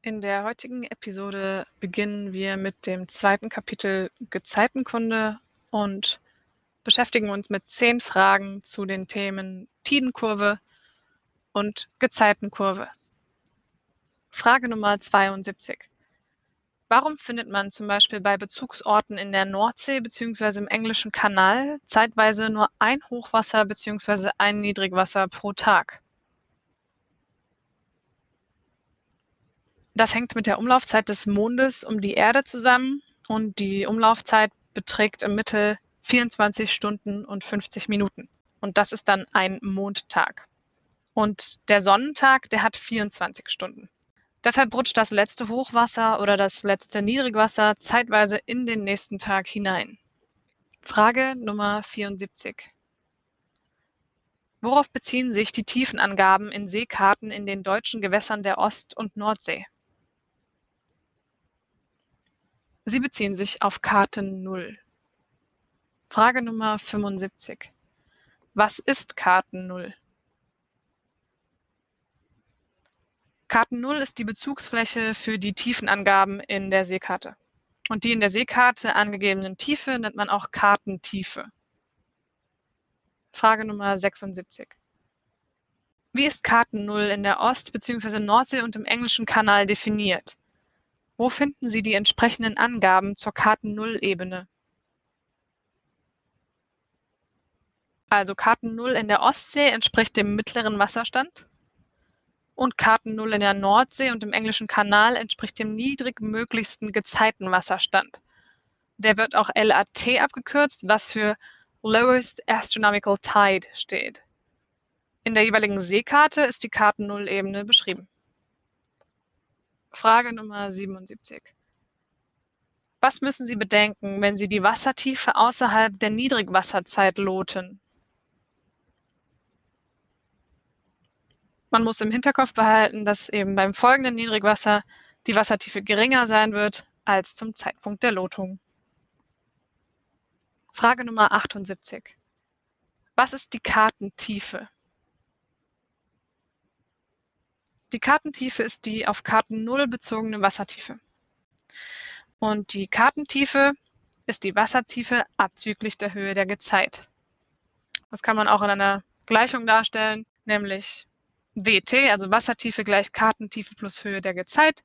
In der heutigen Episode beginnen wir mit dem zweiten Kapitel Gezeitenkunde und beschäftigen uns mit zehn Fragen zu den Themen Tidenkurve und Gezeitenkurve. Frage Nummer 72. Warum findet man zum Beispiel bei Bezugsorten in der Nordsee bzw. im englischen Kanal zeitweise nur ein Hochwasser bzw. ein Niedrigwasser pro Tag? Das hängt mit der Umlaufzeit des Mondes um die Erde zusammen und die Umlaufzeit beträgt im Mittel 24 Stunden und 50 Minuten. Und das ist dann ein Mondtag. Und der Sonnentag, der hat 24 Stunden. Deshalb rutscht das letzte Hochwasser oder das letzte Niedrigwasser zeitweise in den nächsten Tag hinein. Frage Nummer 74. Worauf beziehen sich die Tiefenangaben in Seekarten in den deutschen Gewässern der Ost- und Nordsee? Sie beziehen sich auf Karte 0. Frage Nummer 75. Was ist Karten 0? Karten 0 ist die Bezugsfläche für die Tiefenangaben in der Seekarte. Und die in der Seekarte angegebenen Tiefe nennt man auch Kartentiefe. Frage Nummer 76. Wie ist Karten 0 in der Ost- bzw. Nordsee und im englischen Kanal definiert? Wo finden Sie die entsprechenden Angaben zur Karten-Null-Ebene? Also Karten 0 in der Ostsee entspricht dem mittleren Wasserstand und Karten 0 in der Nordsee und im englischen Kanal entspricht dem niedrigmöglichsten Gezeitenwasserstand. Der wird auch LAT abgekürzt, was für Lowest Astronomical Tide steht. In der jeweiligen Seekarte ist die Karten-Null-Ebene beschrieben. Frage Nummer 77. Was müssen Sie bedenken, wenn Sie die Wassertiefe außerhalb der Niedrigwasserzeit loten? Man muss im Hinterkopf behalten, dass eben beim folgenden Niedrigwasser die Wassertiefe geringer sein wird als zum Zeitpunkt der Lotung. Frage Nummer 78. Was ist die Kartentiefe? Die Kartentiefe ist die auf Karten 0 bezogene Wassertiefe. Und die Kartentiefe ist die Wassertiefe abzüglich der Höhe der Gezeit. Das kann man auch in einer Gleichung darstellen, nämlich WT, also Wassertiefe gleich Kartentiefe plus Höhe der Gezeit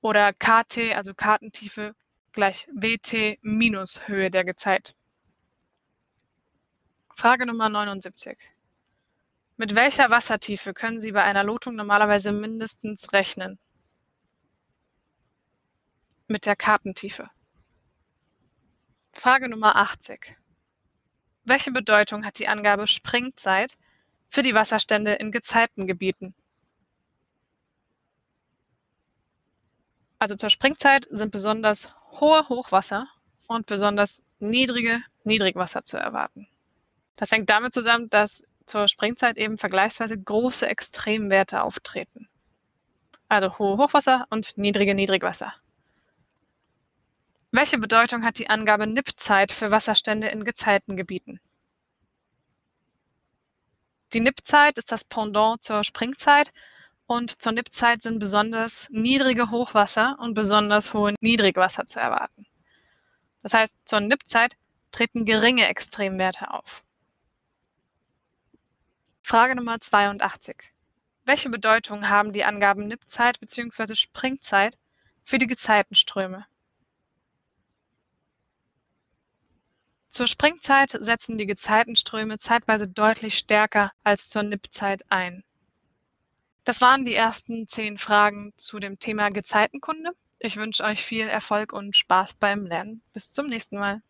oder KT, also Kartentiefe gleich WT minus Höhe der Gezeit. Frage Nummer 79. Mit welcher Wassertiefe können Sie bei einer Lotung normalerweise mindestens rechnen? Mit der Kartentiefe. Frage Nummer 80. Welche Bedeutung hat die Angabe Springzeit für die Wasserstände in Gezeitengebieten? Also zur Springzeit sind besonders hohe Hochwasser und besonders niedrige Niedrigwasser zu erwarten. Das hängt damit zusammen, dass zur Springzeit eben vergleichsweise große Extremwerte auftreten. Also hohe Hochwasser und niedrige Niedrigwasser. Welche Bedeutung hat die Angabe NIP-Zeit für Wasserstände in Gezeitengebieten? Die NIP-Zeit ist das Pendant zur Springzeit und zur NIP-Zeit sind besonders niedrige Hochwasser und besonders hohe Niedrigwasser zu erwarten. Das heißt, zur NIP-Zeit treten geringe Extremwerte auf. Frage Nummer 82. Welche Bedeutung haben die Angaben Nippzeit bzw. Springzeit für die Gezeitenströme? Zur Springzeit setzen die Gezeitenströme zeitweise deutlich stärker als zur Nippzeit ein. Das waren die ersten zehn Fragen zu dem Thema Gezeitenkunde. Ich wünsche euch viel Erfolg und Spaß beim Lernen. Bis zum nächsten Mal.